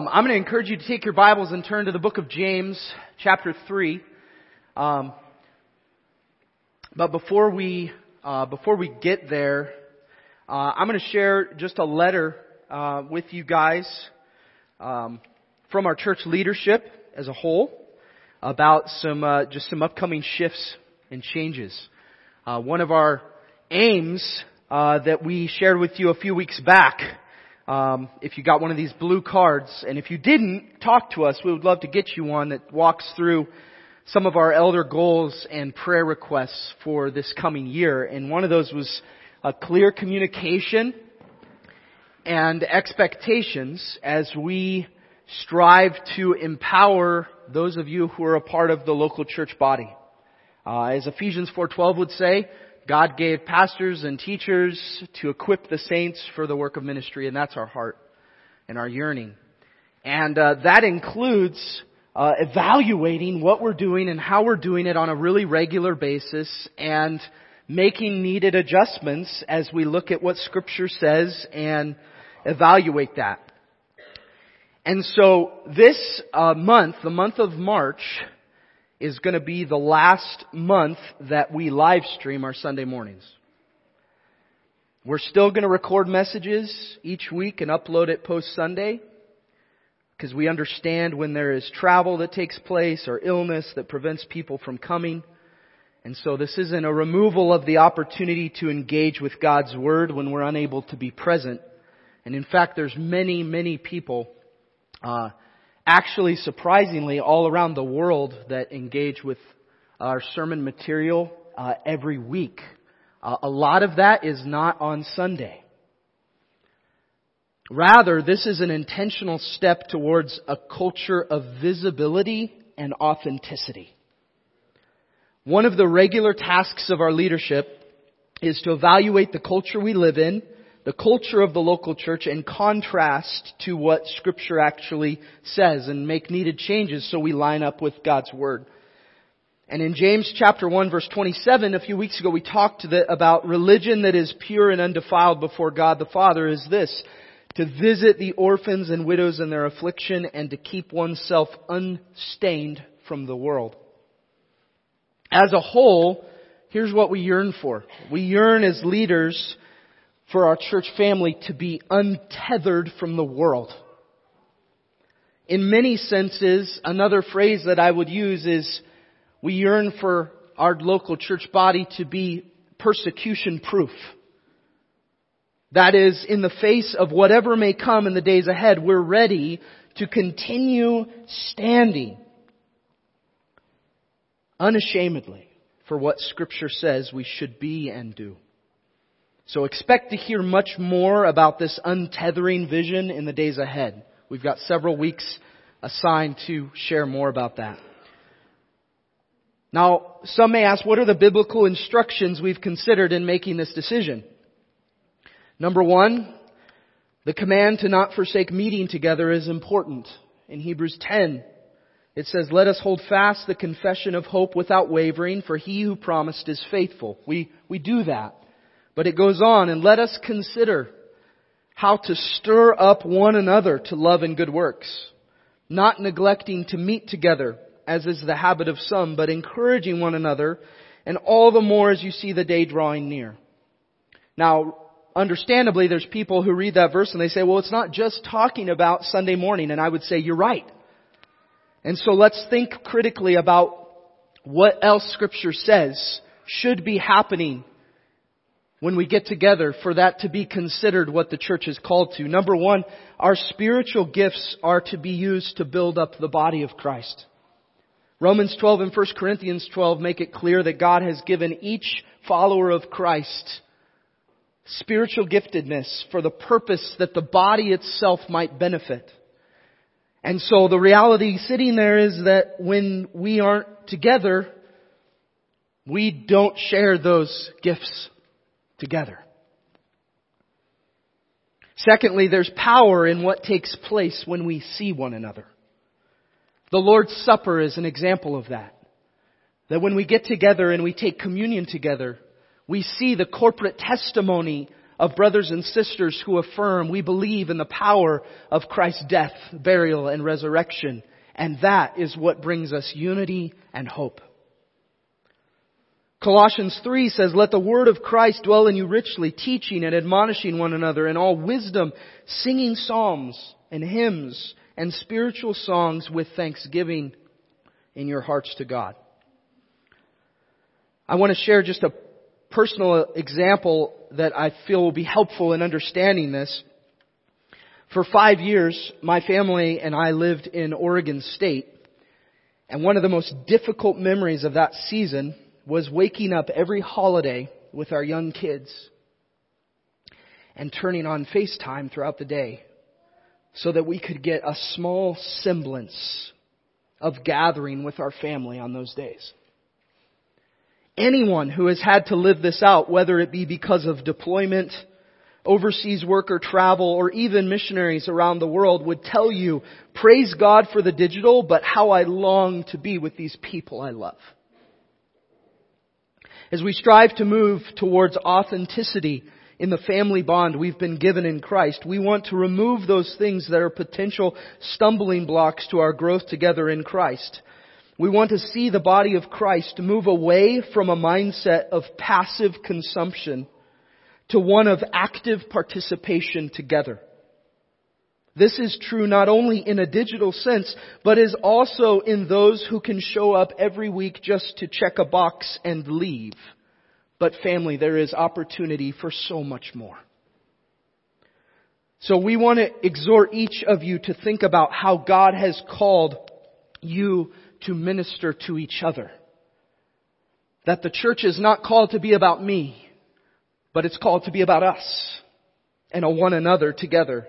Um, I'm going to encourage you to take your Bibles and turn to the book of James, chapter 3. Um, but before we, uh, before we get there, uh, I'm going to share just a letter uh, with you guys um, from our church leadership as a whole about some uh, just some upcoming shifts and changes. Uh, one of our aims uh, that we shared with you a few weeks back um, if you got one of these blue cards. And if you didn't, talk to us. We would love to get you one that walks through some of our elder goals and prayer requests for this coming year. And one of those was a clear communication and expectations as we strive to empower those of you who are a part of the local church body. Uh, as Ephesians 4:12 would say, God gave pastors and teachers to equip the saints for the work of ministry, and that's our heart and our yearning. And uh, that includes uh, evaluating what we're doing and how we're doing it on a really regular basis and making needed adjustments as we look at what Scripture says and evaluate that. And so this uh, month, the month of March, is going to be the last month that we live stream our Sunday mornings. We're still going to record messages each week and upload it post Sunday because we understand when there is travel that takes place or illness that prevents people from coming. And so this isn't a removal of the opportunity to engage with God's Word when we're unable to be present. And in fact, there's many, many people uh, actually surprisingly all around the world that engage with our sermon material uh, every week. Uh, a lot of that is not on Sunday. Rather, this is an intentional step towards a culture of visibility and authenticity. One of the regular tasks of our leadership is to evaluate the culture we live in the culture of the local church and contrast to what scripture actually says and make needed changes so we line up with God's word. And in James chapter 1 verse 27, a few weeks ago we talked about religion that is pure and undefiled before God the Father is this, to visit the orphans and widows in their affliction and to keep oneself unstained from the world. As a whole, here's what we yearn for. We yearn as leaders for our church family to be untethered from the world. In many senses, another phrase that I would use is we yearn for our local church body to be persecution proof. That is, in the face of whatever may come in the days ahead, we're ready to continue standing unashamedly for what scripture says we should be and do. So expect to hear much more about this untethering vision in the days ahead. We've got several weeks assigned to share more about that. Now, some may ask, what are the biblical instructions we've considered in making this decision? Number one, the command to not forsake meeting together is important. In Hebrews 10, it says, let us hold fast the confession of hope without wavering, for he who promised is faithful. We, we do that. But it goes on, and let us consider how to stir up one another to love and good works, not neglecting to meet together, as is the habit of some, but encouraging one another, and all the more as you see the day drawing near. Now, understandably, there's people who read that verse and they say, well, it's not just talking about Sunday morning, and I would say, you're right. And so let's think critically about what else scripture says should be happening when we get together for that to be considered what the church is called to. Number one, our spiritual gifts are to be used to build up the body of Christ. Romans 12 and 1 Corinthians 12 make it clear that God has given each follower of Christ spiritual giftedness for the purpose that the body itself might benefit. And so the reality sitting there is that when we aren't together, we don't share those gifts together. Secondly, there's power in what takes place when we see one another. The Lord's Supper is an example of that. That when we get together and we take communion together, we see the corporate testimony of brothers and sisters who affirm we believe in the power of Christ's death, burial, and resurrection. And that is what brings us unity and hope. Colossians 3 says, Let the word of Christ dwell in you richly, teaching and admonishing one another in all wisdom, singing psalms and hymns and spiritual songs with thanksgiving in your hearts to God. I want to share just a personal example that I feel will be helpful in understanding this. For five years, my family and I lived in Oregon State. And one of the most difficult memories of that season was waking up every holiday with our young kids and turning on FaceTime throughout the day so that we could get a small semblance of gathering with our family on those days. Anyone who has had to live this out, whether it be because of deployment, overseas work or travel, or even missionaries around the world would tell you, praise God for the digital, but how I long to be with these people I love. As we strive to move towards authenticity in the family bond we've been given in Christ. We want to remove those things that are potential stumbling blocks to our growth together in Christ. We want to see the body of Christ move away from a mindset of passive consumption to one of active participation together. This is true not only in a digital sense, but is also in those who can show up every week just to check a box and leave. But family, there is opportunity for so much more. So we want to exhort each of you to think about how God has called you to minister to each other. That the church is not called to be about me, but it's called to be about us and one another together.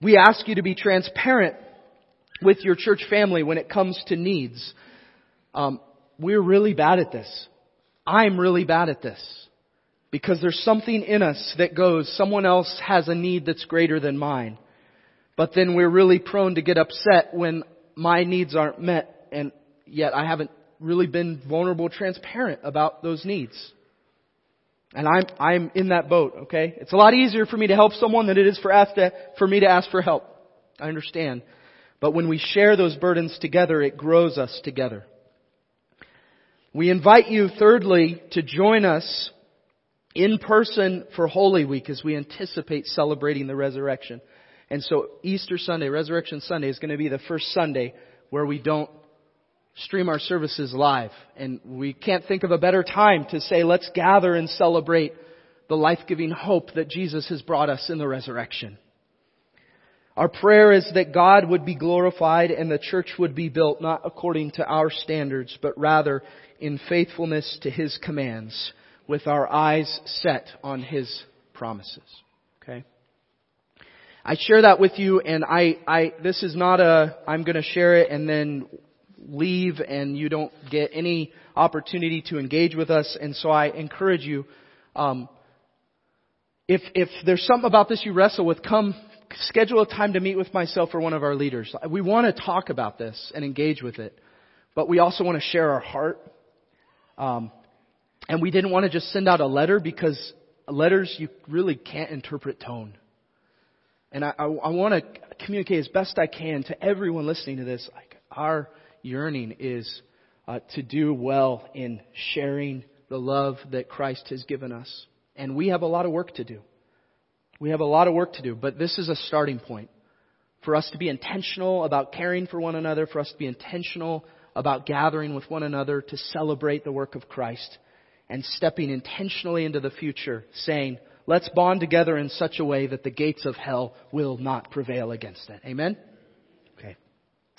We ask you to be transparent with your church family when it comes to needs. Um, we're really bad at this. I'm really bad at this. Because there's something in us that goes, someone else has a need that's greater than mine. But then we're really prone to get upset when my needs aren't met and yet I haven't really been vulnerable, transparent about those needs. And I'm, I'm in that boat, okay? It's a lot easier for me to help someone than it is for, to, for me to ask for help. I understand. But when we share those burdens together, it grows us together. We invite you, thirdly, to join us in person for Holy Week as we anticipate celebrating the resurrection. And so Easter Sunday, Resurrection Sunday is going to be the first Sunday where we don't stream our services live. And we can't think of a better time to say, let's gather and celebrate the life-giving hope that Jesus has brought us in the resurrection. Our prayer is that God would be glorified and the church would be built not according to our standards, but rather in faithfulness to His commands with our eyes set on His promises. Okay? I share that with you and I, I, this is not a, I'm gonna share it and then leave and you don't get any opportunity to engage with us and so I encourage you, um, if, if there's something about this you wrestle with, come schedule a time to meet with myself or one of our leaders. We want to talk about this and engage with it, but we also want to share our heart um, and we didn't want to just send out a letter because letters you really can't interpret tone. And I, I, I want to communicate as best I can to everyone listening to this. Like our yearning is uh, to do well in sharing the love that Christ has given us, and we have a lot of work to do. We have a lot of work to do, but this is a starting point for us to be intentional about caring for one another, for us to be intentional about gathering with one another to celebrate the work of Christ and stepping intentionally into the future, saying, let's bond together in such a way that the gates of hell will not prevail against it. Amen? Okay.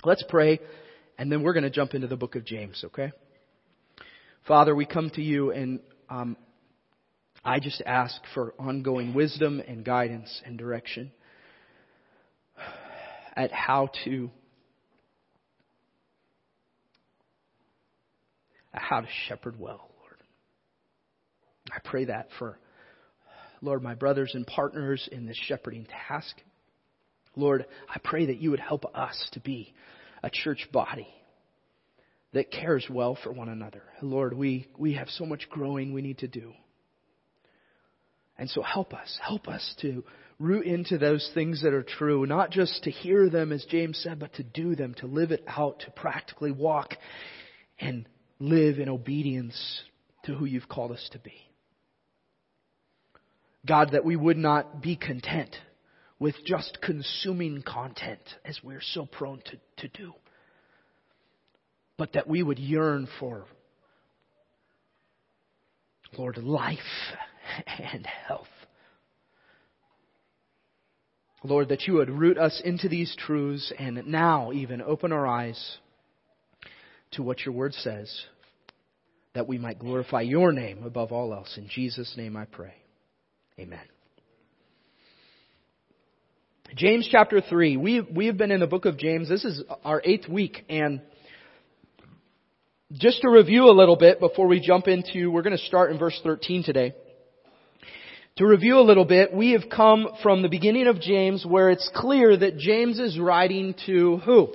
Let's pray, and then we're going to jump into the book of James, okay? Father, we come to you, and um, I just ask for ongoing wisdom and guidance and direction at how to how to shepherd well, Lord. I pray that for Lord my brothers and partners in this shepherding task. Lord, I pray that you would help us to be a church body that cares well for one another. Lord, we, we have so much growing we need to do. And so help us, help us to root into those things that are true, not just to hear them, as James said, but to do them, to live it out, to practically walk and live in obedience to who you've called us to be. God, that we would not be content with just consuming content as we're so prone to, to do but that we would yearn for, Lord, life and health. Lord, that you would root us into these truths and now even open our eyes to what your word says, that we might glorify your name above all else. In Jesus' name I pray. Amen. James chapter 3. We, we have been in the book of James. This is our eighth week, and just to review a little bit before we jump into, we're going to start in verse 13 today. To review a little bit, we have come from the beginning of James where it's clear that James is writing to who?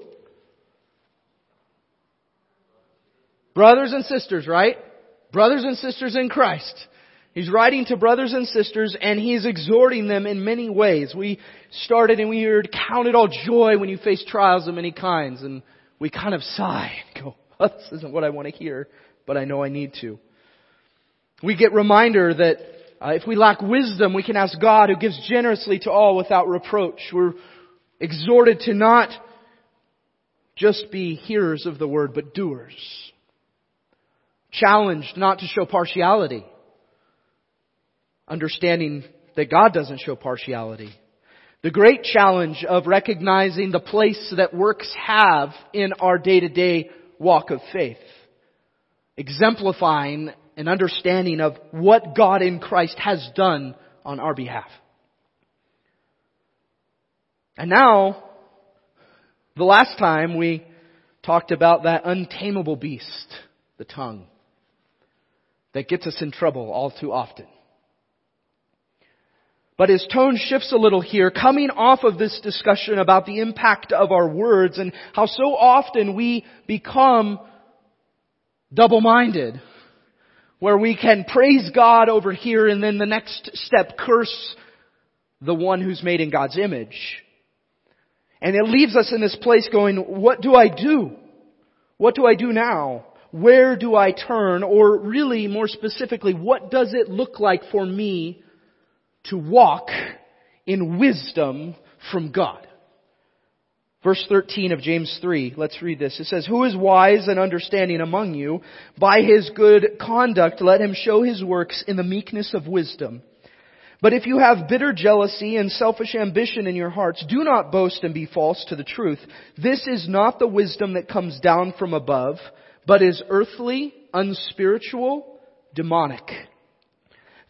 Brothers and sisters, right? Brothers and sisters in Christ. He's writing to brothers and sisters and he's exhorting them in many ways. We started and we heard, count it all joy when you face trials of many kinds. And we kind of sigh and go, oh, this isn't what I want to hear, but I know I need to. We get reminder that uh, if we lack wisdom, we can ask God who gives generously to all without reproach. We're exhorted to not just be hearers of the word, but doers. Challenged not to show partiality. Understanding that God doesn't show partiality. The great challenge of recognizing the place that works have in our day-to-day walk of faith. Exemplifying an understanding of what God in Christ has done on our behalf. And now, the last time we talked about that untamable beast, the tongue, that gets us in trouble all too often. But his tone shifts a little here, coming off of this discussion about the impact of our words and how so often we become double-minded. Where we can praise God over here and then the next step curse the one who's made in God's image. And it leaves us in this place going, what do I do? What do I do now? Where do I turn? Or really, more specifically, what does it look like for me to walk in wisdom from God. Verse 13 of James 3, let's read this. It says, Who is wise and understanding among you? By his good conduct let him show his works in the meekness of wisdom. But if you have bitter jealousy and selfish ambition in your hearts, do not boast and be false to the truth. This is not the wisdom that comes down from above, but is earthly, unspiritual, demonic.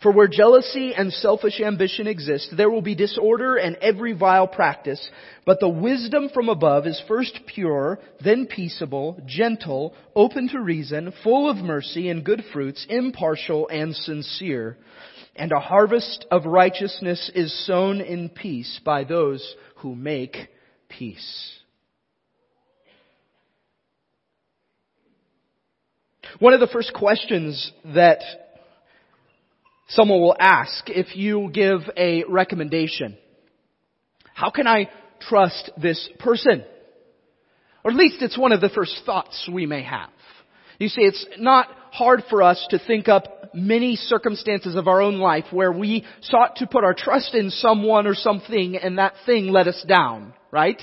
For where jealousy and selfish ambition exist, there will be disorder and every vile practice. But the wisdom from above is first pure, then peaceable, gentle, open to reason, full of mercy and good fruits, impartial and sincere. And a harvest of righteousness is sown in peace by those who make peace. One of the first questions that someone will ask if you give a recommendation. How can I trust this person? Or at least it's one of the first thoughts we may have. You see, it's not hard for us to think up many circumstances of our own life where we sought to put our trust in someone or something and that thing let us down, right?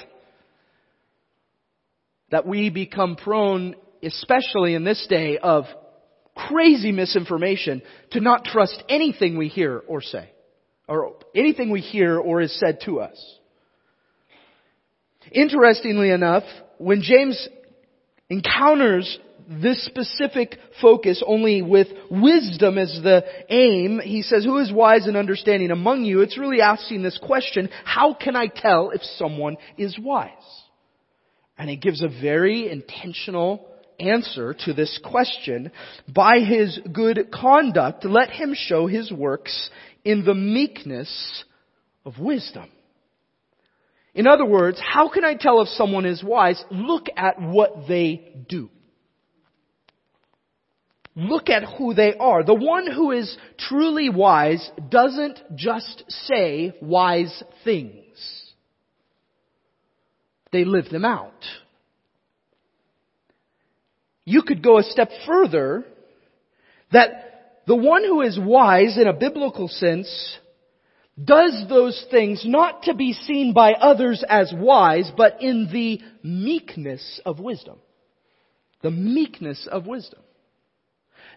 That we become prone, especially in this day, of crazy misinformation to not trust anything we hear or say, or anything we hear or is said to us. Interestingly enough, when James encounters this specific focus only with wisdom as the aim. He says, who is wise and understanding among you? It's really asking this question, how can I tell if someone is wise? And he gives a very intentional answer to this question. By his good conduct, let him show his works in the meekness of wisdom. In other words, how can I tell if someone is wise? Look at what they do. Look at who they are. The one who is truly wise doesn't just say wise things. They live them out. You could go a step further that the one who is wise in a biblical sense does those things not to be seen by others as wise, but in the meekness of wisdom. The meekness of wisdom.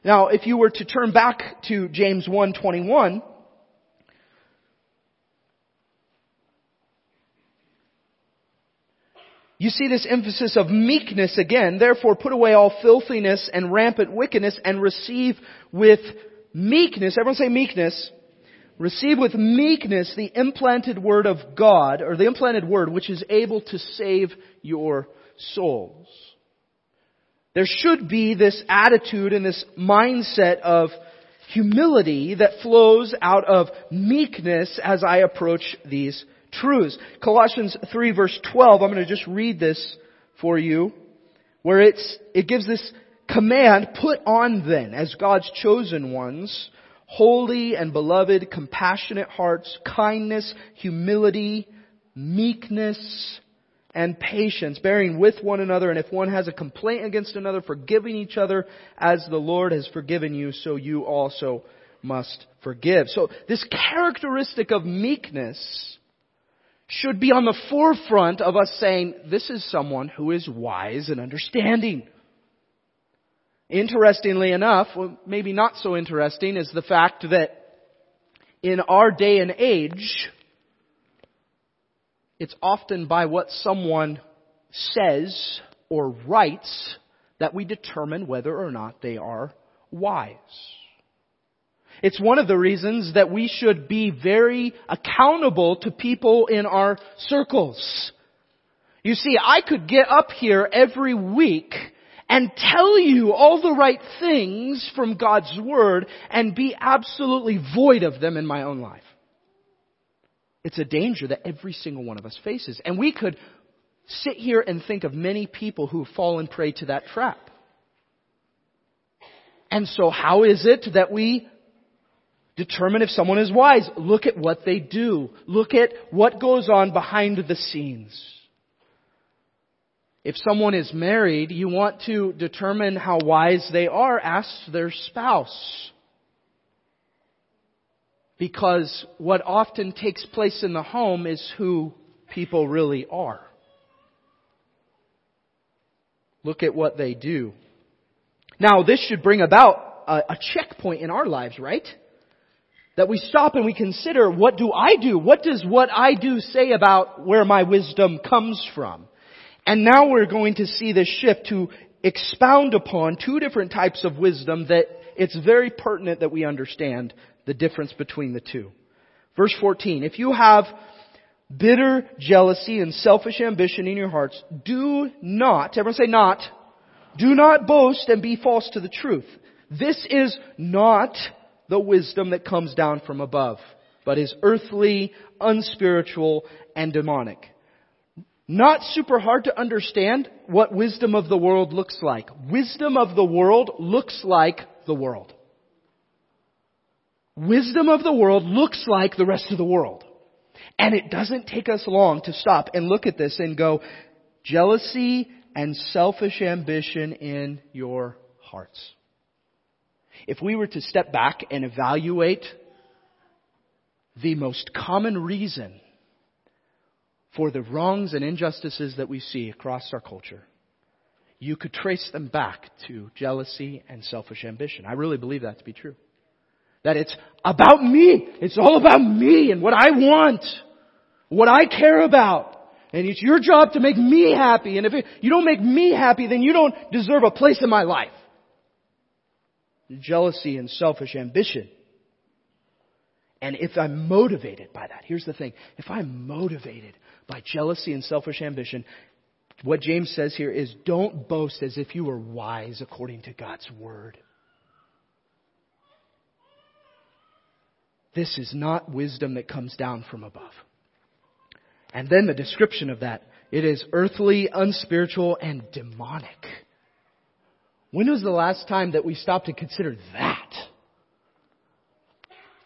Now, if you were to turn back to James 1:21, you see this emphasis of meekness again. Therefore, put away all filthiness and rampant wickedness and receive with meekness. Everyone say meekness Receive with meekness the implanted word of God, or the implanted word which is able to save your souls. There should be this attitude and this mindset of humility that flows out of meekness as I approach these truths. Colossians 3 verse 12, I'm going to just read this for you, where it's, it gives this command, put on then, as God's chosen ones, holy and beloved, compassionate hearts, kindness, humility, meekness, and patience, bearing with one another, and if one has a complaint against another, forgiving each other as the Lord has forgiven you, so you also must forgive. So this characteristic of meekness should be on the forefront of us saying, this is someone who is wise and understanding. Interestingly enough, well, maybe not so interesting, is the fact that in our day and age, it's often by what someone says or writes that we determine whether or not they are wise. It's one of the reasons that we should be very accountable to people in our circles. You see, I could get up here every week and tell you all the right things from God's Word and be absolutely void of them in my own life. It's a danger that every single one of us faces. And we could sit here and think of many people who've fallen prey to that trap. And so how is it that we determine if someone is wise? Look at what they do. Look at what goes on behind the scenes. If someone is married, you want to determine how wise they are, ask their spouse. Because what often takes place in the home is who people really are. Look at what they do. Now, this should bring about a, a checkpoint in our lives, right? That we stop and we consider, what do I do? What does what I do say about where my wisdom comes from? And now we're going to see this shift to expound upon two different types of wisdom that it's very pertinent that we understand the difference between the two. Verse 14, if you have bitter jealousy and selfish ambition in your hearts, do not, everyone say not, do not boast and be false to the truth. This is not the wisdom that comes down from above, but is earthly, unspiritual, and demonic. Not super hard to understand what wisdom of the world looks like. Wisdom of the world looks like the world. Wisdom of the world looks like the rest of the world. And it doesn't take us long to stop and look at this and go, jealousy and selfish ambition in your hearts. If we were to step back and evaluate the most common reason for the wrongs and injustices that we see across our culture, you could trace them back to jealousy and selfish ambition. I really believe that to be true. That it's about me. It's all about me and what I want. What I care about. And it's your job to make me happy. And if it, you don't make me happy, then you don't deserve a place in my life. Jealousy and selfish ambition. And if I'm motivated by that, here's the thing. If I'm motivated by jealousy and selfish ambition, what James says here is don't boast as if you were wise according to God's word. This is not wisdom that comes down from above. And then the description of that. It is earthly, unspiritual, and demonic. When was the last time that we stopped to consider that?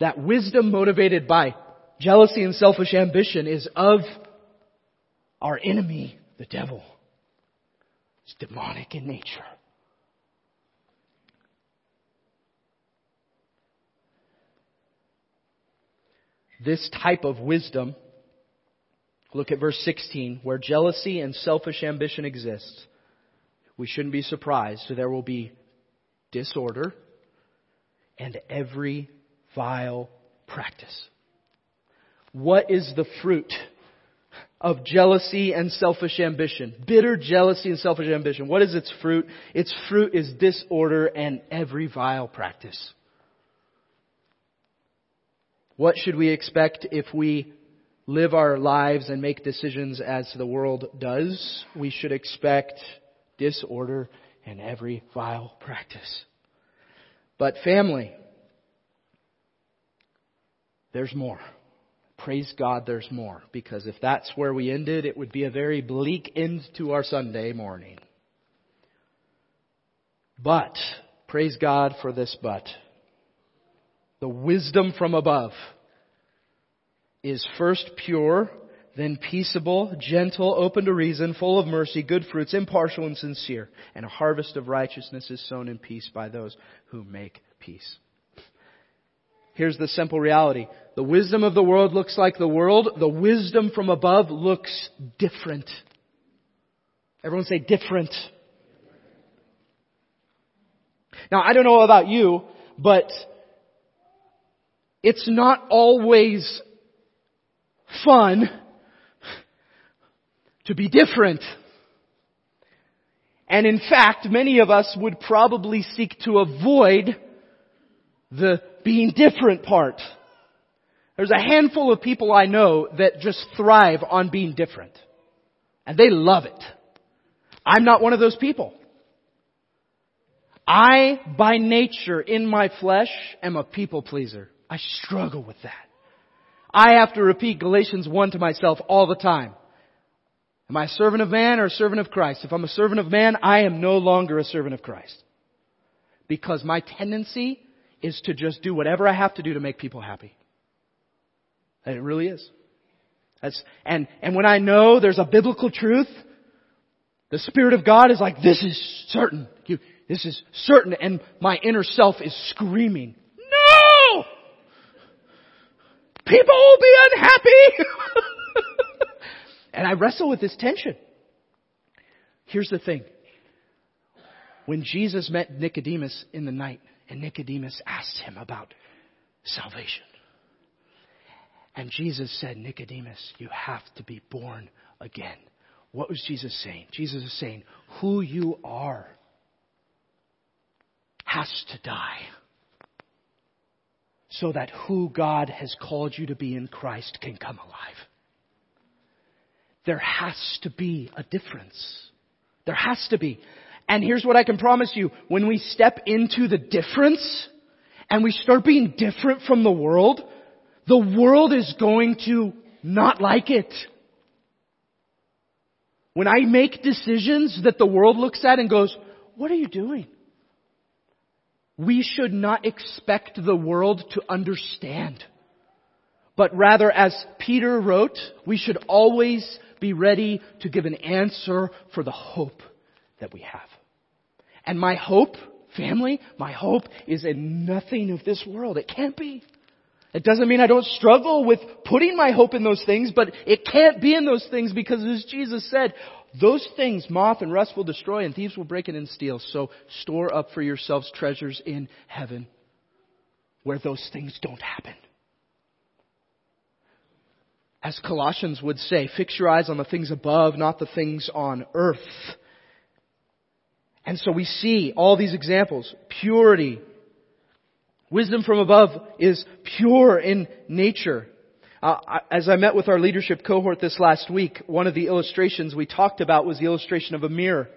That wisdom motivated by jealousy and selfish ambition is of our enemy, the devil. It's demonic in nature. This type of wisdom, look at verse 16, where jealousy and selfish ambition exist. We shouldn't be surprised. So there will be disorder and every vile practice. What is the fruit of jealousy and selfish ambition. Bitter jealousy and selfish ambition. What is its fruit? Its fruit is disorder and every vile practice. What should we expect if we live our lives and make decisions as the world does? We should expect disorder and every vile practice. But family, there's more. Praise God there's more, because if that's where we ended, it would be a very bleak end to our Sunday morning. But, praise God for this but. The wisdom from above is first pure, then peaceable, gentle, open to reason, full of mercy, good fruits, impartial and sincere, and a harvest of righteousness is sown in peace by those who make peace. Here's the simple reality. The wisdom of the world looks like the world. The wisdom from above looks different. Everyone say different. Now, I don't know about you, but it's not always fun to be different. And in fact, many of us would probably seek to avoid the being different part. There's a handful of people I know that just thrive on being different. And they love it. I'm not one of those people. I, by nature, in my flesh, am a people pleaser. I struggle with that. I have to repeat Galatians 1 to myself all the time. Am I a servant of man or a servant of Christ? If I'm a servant of man, I am no longer a servant of Christ. Because my tendency is to just do whatever I have to do to make people happy. And it really is. That's, and, and when I know there's a biblical truth, the Spirit of God is like, this is certain. You, this is certain. And my inner self is screaming, no! People will be unhappy! and I wrestle with this tension. Here's the thing. When Jesus met Nicodemus in the night, and Nicodemus asked him about salvation. And Jesus said, Nicodemus, you have to be born again. What was Jesus saying? Jesus is saying, who you are has to die. So that who God has called you to be in Christ can come alive. There has to be a difference. There has to be. And here's what I can promise you. When we step into the difference and we start being different from the world, the world is going to not like it. When I make decisions that the world looks at and goes, what are you doing? We should not expect the world to understand. But rather, as Peter wrote, we should always be ready to give an answer for the hope that we have. And my hope, family, my hope is in nothing of this world. It can't be. It doesn't mean I don't struggle with putting my hope in those things, but it can't be in those things because as Jesus said, those things moth and rust will destroy and thieves will break in and steal. So store up for yourselves treasures in heaven where those things don't happen. As Colossians would say, fix your eyes on the things above, not the things on earth. And so we see all these examples. Purity. Wisdom from above is pure in nature. Uh, as I met with our leadership cohort this last week, one of the illustrations we talked about was the illustration of a mirror.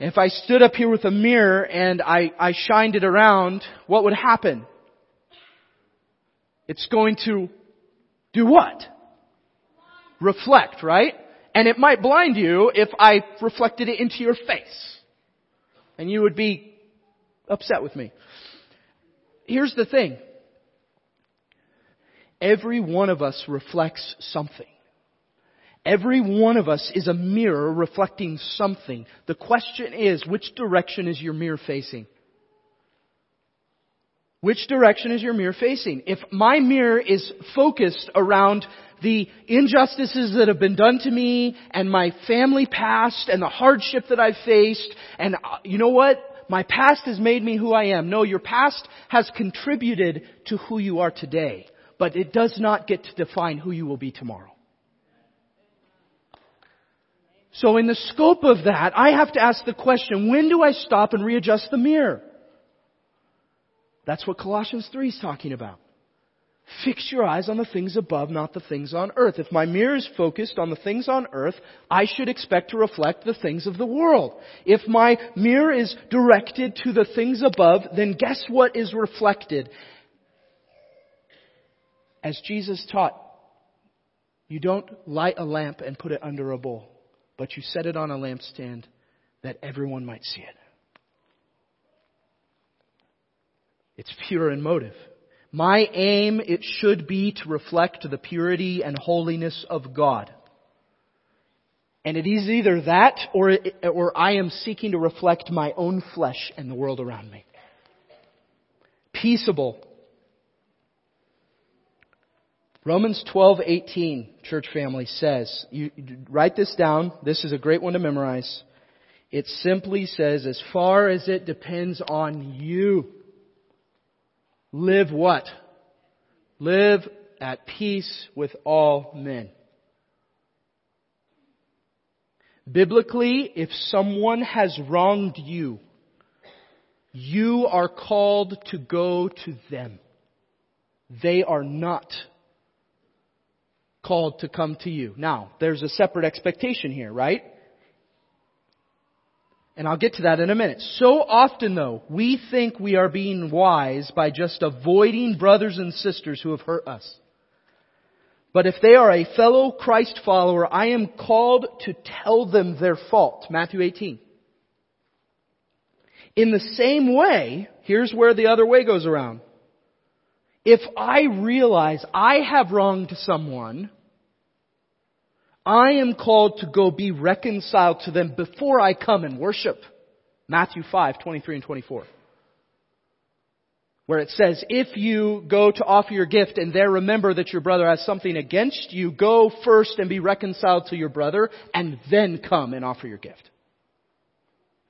if I stood up here with a mirror and I, I shined it around, what would happen? It's going to do what? Reflect, right? And it might blind you if I reflected it into your face. And you would be upset with me. Here's the thing. Every one of us reflects something. Every one of us is a mirror reflecting something. The question is, which direction is your mirror facing? Which direction is your mirror facing? If my mirror is focused around the injustices that have been done to me and my family past and the hardship that I've faced and uh, you know what? My past has made me who I am. No, your past has contributed to who you are today but it does not get to define who you will be tomorrow. So in the scope of that, I have to ask the question, when do I stop and readjust the mirror? That's what Colossians 3 is talking about. Fix your eyes on the things above, not the things on earth. If my mirror is focused on the things on earth, I should expect to reflect the things of the world. If my mirror is directed to the things above, then guess what is reflected? as Jesus taught, you don't light a lamp and put it under a bowl, but you set it on a lampstand that everyone might see it. It's pure in motive. My aim, it should be to reflect the purity and holiness of God. And it is either that or, it, or I am seeking to reflect my own flesh and the world around me. Peaceable, Romans 12:18, church family says, you, write this down. This is a great one to memorize. It simply says, as far as it depends on you, live what? Live at peace with all men. Biblically, if someone has wronged you, you are called to go to them. They are not called to come to you. Now, there's a separate expectation here, right? And I'll get to that in a minute. So often though, we think we are being wise by just avoiding brothers and sisters who have hurt us. But if they are a fellow Christ follower, I am called to tell them their fault. Matthew 18. In the same way, here's where the other way goes around. If I realize I have wronged someone, I am called to go be reconciled to them before I come and worship. Matthew 5, 23 and 24. Where it says, if you go to offer your gift and there remember that your brother has something against you, go first and be reconciled to your brother and then come and offer your gift.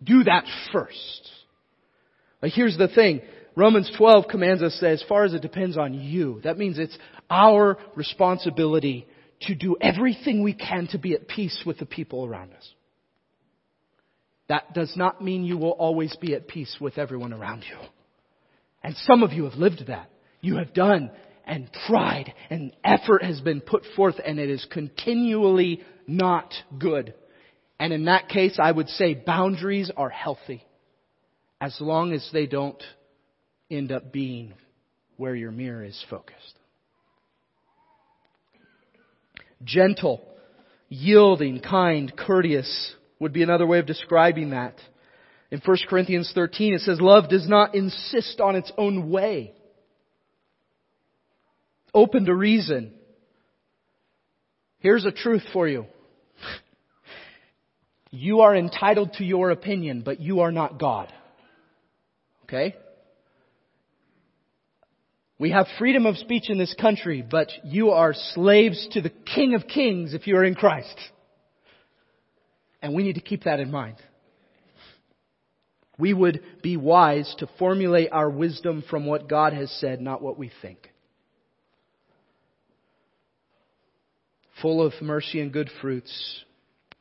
Do that first. But here's the thing. Romans 12 commands us that as far as it depends on you, that means it's our responsibility to do everything we can to be at peace with the people around us. That does not mean you will always be at peace with everyone around you. And some of you have lived that. You have done and tried and effort has been put forth and it is continually not good. And in that case, I would say boundaries are healthy as long as they don't end up being where your mirror is focused. Gentle, yielding, kind, courteous would be another way of describing that. In 1 Corinthians 13 it says, love does not insist on its own way. Open to reason. Here's a truth for you. You are entitled to your opinion, but you are not God. Okay? We have freedom of speech in this country, but you are slaves to the King of Kings if you are in Christ. And we need to keep that in mind. We would be wise to formulate our wisdom from what God has said, not what we think. full of mercy and good fruits,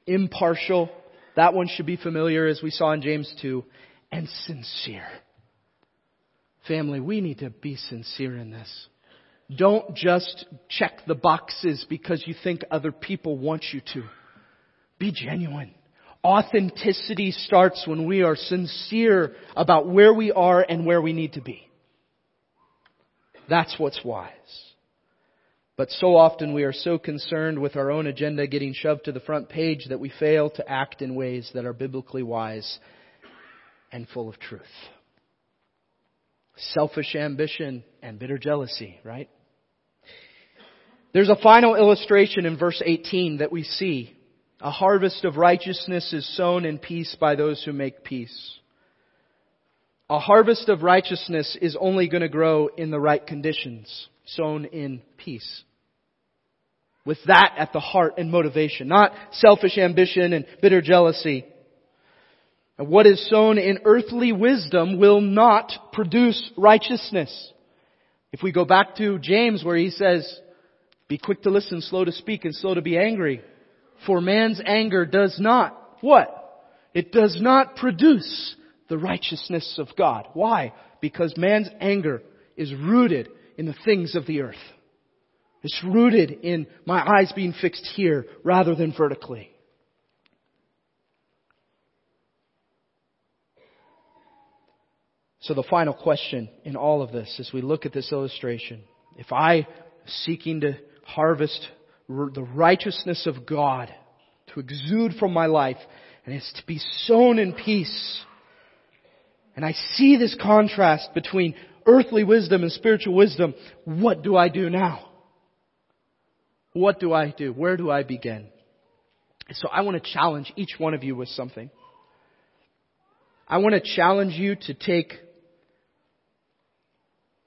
impartial, that one should be familiar as we saw in James 2, and sincere. Family, we need to be sincere in this. Don't just check the boxes because you think other people want you to. Be genuine. Authenticity starts when we are sincere about where we are and where we need to be. That's what's wise. But so often we are so concerned with our own agenda getting shoved to the front page that we fail to act in ways that are biblically wise and full of truth. Selfish ambition and bitter jealousy, right? There's a final illustration in verse 18 that we see. A harvest of righteousness is sown in peace by those who make peace. A harvest of righteousness is only going to grow in the right conditions, sown in peace. With that at the heart and motivation, not selfish ambition and bitter jealousy. And what is sown in earthly wisdom will not produce righteousness. If we go back to James where he says, be quick to listen, slow to speak, and slow to be angry. For man's anger does not, what? It does not produce the righteousness of God. Why? Because man's anger is rooted in the things of the earth. It's rooted in my eyes being fixed here rather than vertically. So the final question in all of this as we look at this illustration, if I seeking to harvest the righteousness of God to exude from my life and it's to be sown in peace. And I see this contrast between earthly wisdom and spiritual wisdom. What do I do now? What do I do? Where do I begin? So I want to challenge each one of you with something. I want to challenge you to take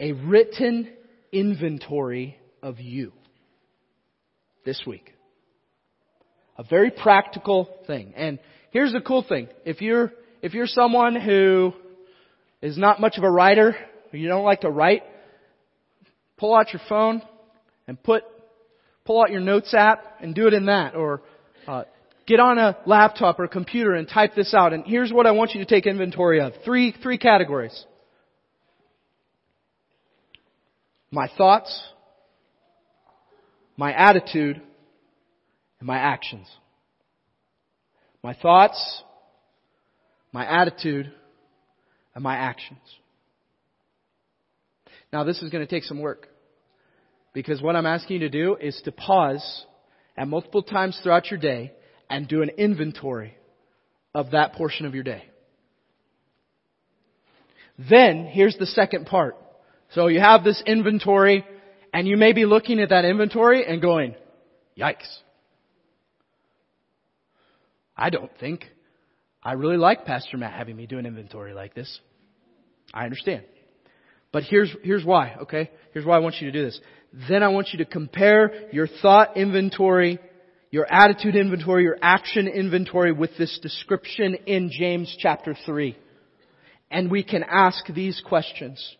a written inventory of you this week. A very practical thing. And here's the cool thing. If you're, if you're someone who is not much of a writer, you don't like to write, pull out your phone and put, pull out your notes app and do it in that. Or, uh, get on a laptop or a computer and type this out. And here's what I want you to take inventory of. Three, three categories. My thoughts, my attitude, and my actions. My thoughts, my attitude, and my actions. Now this is going to take some work. Because what I'm asking you to do is to pause at multiple times throughout your day and do an inventory of that portion of your day. Then, here's the second part. So you have this inventory and you may be looking at that inventory and going, yikes. I don't think I really like Pastor Matt having me do an inventory like this. I understand. But here's, here's why, okay? Here's why I want you to do this. Then I want you to compare your thought inventory, your attitude inventory, your action inventory with this description in James chapter 3. And we can ask these questions.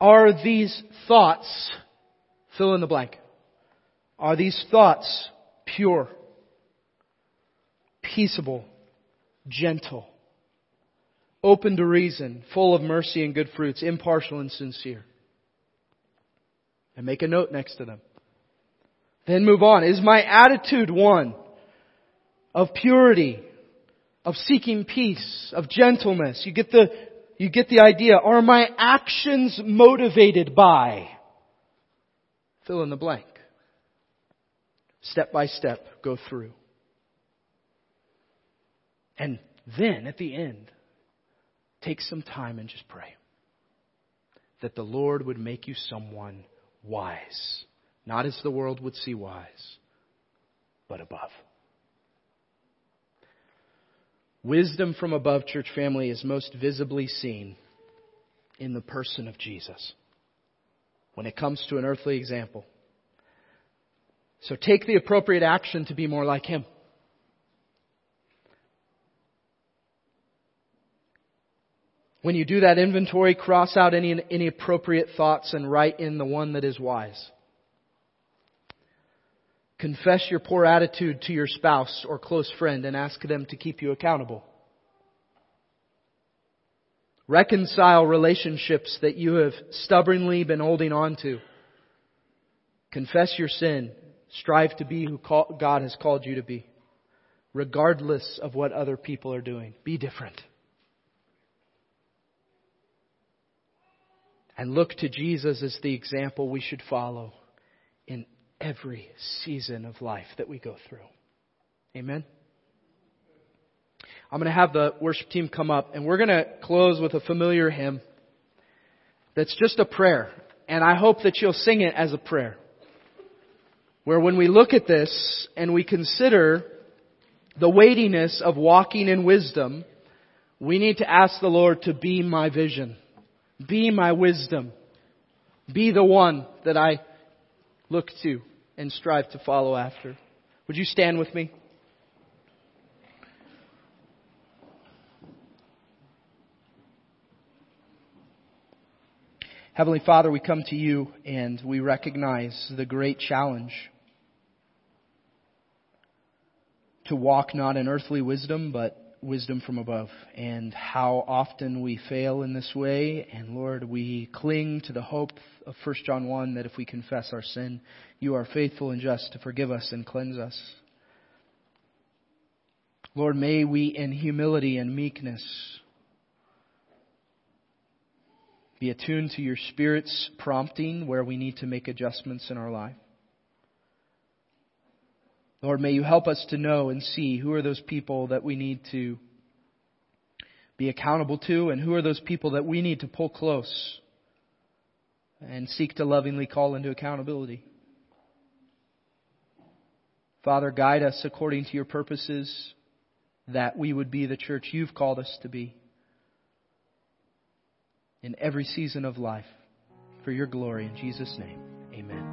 Are these thoughts, fill in the blank, are these thoughts pure, peaceable, gentle, open to reason, full of mercy and good fruits, impartial and sincere? And make a note next to them. Then move on. Is my attitude one of purity, of seeking peace, of gentleness? You get the you get the idea. Are my actions motivated by? Fill in the blank. Step by step, go through. And then at the end, take some time and just pray that the Lord would make you someone wise. Not as the world would see wise, but above. Wisdom from above, church family, is most visibly seen in the person of Jesus when it comes to an earthly example. So take the appropriate action to be more like Him. When you do that inventory, cross out any, any appropriate thoughts and write in the one that is wise. Confess your poor attitude to your spouse or close friend and ask them to keep you accountable. Reconcile relationships that you have stubbornly been holding on to. Confess your sin. Strive to be who God has called you to be, regardless of what other people are doing. Be different. And look to Jesus as the example we should follow in every season of life that we go through. Amen? I'm going to have the worship team come up and we're going to close with a familiar hymn that's just a prayer. And I hope that you'll sing it as a prayer. Where when we look at this and we consider the weightiness of walking in wisdom, we need to ask the Lord to be my vision, be my wisdom, be the one that I look to and strive to follow after. Would you stand with me? Heavenly Father, we come to you and we recognize the great challenge to walk not in earthly wisdom, but wisdom from above, and how often we fail in this way. And Lord, we cling to the hope of 1 John 1 that if we confess our sin, you are faithful and just to forgive us and cleanse us. Lord, may we in humility and meekness be attuned to your Spirit's prompting where we need to make adjustments in our life. Lord, may you help us to know and see who are those people that we need to be accountable to and who are those people that we need to pull close and seek to lovingly call into accountability. Father, guide us according to your purposes that we would be the church you've called us to be in every season of life for your glory. In Jesus' name, amen.